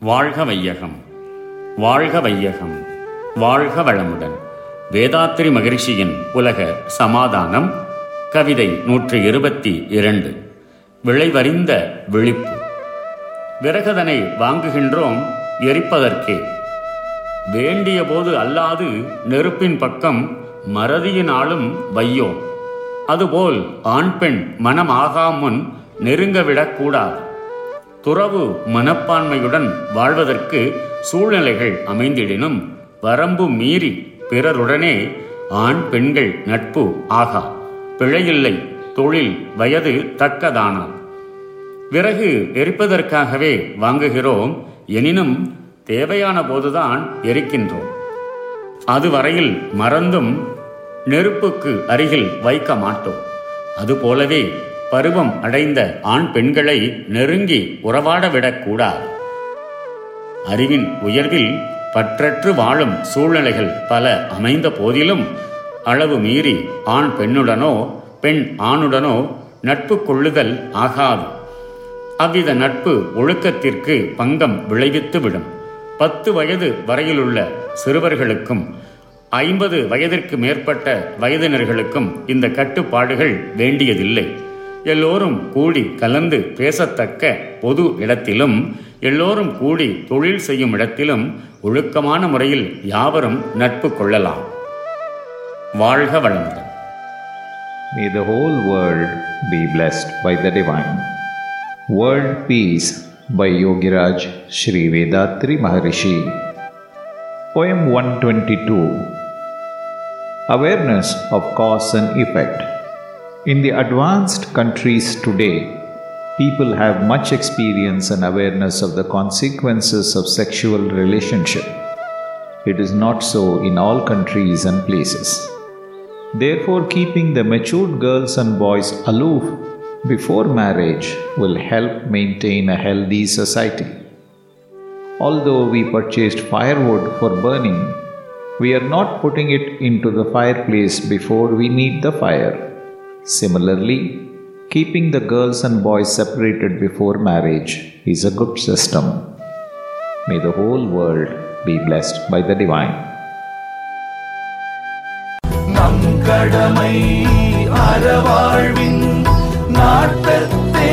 வாழ்க வையகம் வாழ்க வையகம் வாழ்க வளமுடன். வேதாத்திரி மகிழ்ச்சியின் உலக சமாதானம் கவிதை நூற்றி இருபத்தி இரண்டு. விளைவறிந்த விழிப்பு. விறகதனை வாங்குகின்றோம் எரிப்பதற்கே. வேண்டிய போது அல்லாது நெருப்பின் பக்கம் மறதியினாலும் வையோம். அதுபோல் ஆண் பெண் மனமாகாமுன் நெருங்கவிடக்கூடாது துறவு மனப்பான்மையுடன் வாழ்வதற்கு சூழ்நிலைகள் அமைந்திடினும். வரம்பு மீறி பிறருடனே ஆண் பெண்கள் நட்பு ஆகா. பிழையில்லை தொழில் வயது தக்கதானால் விறகு எரிப்பதற்காகவே வாங்குகிறோம் எனினும் தேவையான போதுதான் எரிக்கின்றோம். அதுவரையில் மறந்தும் நெருப்புக்கு அருகில் வைக்க மாட்டோம். அதுபோலவே பருவம் அடைந்த ஆண் பெண்களை நெருங்கி உறவாட விடக்கூடாது. அறிவின் உயர்வில் பற்றற்று வாழும் சூழ்நிலைகள் பல அமைந்த போதிலும் அளவு மீறி ஆண் பெண்ணுடனோ பெண் ஆணுடனோ நட்பு கொள்ளுதல் ஆகாது. அவ்வித நட்பு ஒழுக்கத்திற்கு பங்கம் விளைவித்துவிடும் பத்து வயது வரையிலுள்ள சிறுவர்களுக்கும் ஐம்பது வயதிற்கு மேற்பட்ட வயதினர்களுக்கும் இந்த கட்டுப்பாடுகள் வேண்டியதில்லை. எல்லோரும் கூடி கலந்து பேசத்தக்க பொது இடத்திலும் எல்லோரும் கூடி தொழில் செய்யும் இடத்திலும் ஒழுக்கமான முறையில் யாவரும் நட்பு கொள்ளலாம் வாழ்க வளமுடன் May the whole world be blessed by the Divine. World Peace by Yogiraj Sri Vedatri Maharishi. Poem 122 Awareness of Cause and Effect. In the advanced countries today, people have much experience and awareness of the consequences of sexual relationship. It is not so in all countries and places. Therefore, keeping the matured girls and boys aloof before marriage will help maintain a healthy society. Although we purchased firewood for burning, we are not putting it into the fireplace before we need the fire. Similarly, keeping the girls and boys separated before marriage is a good system. May the whole world be blessed by the Divine. நம் கடமை அறவாழ்வின் நாட்டத்தே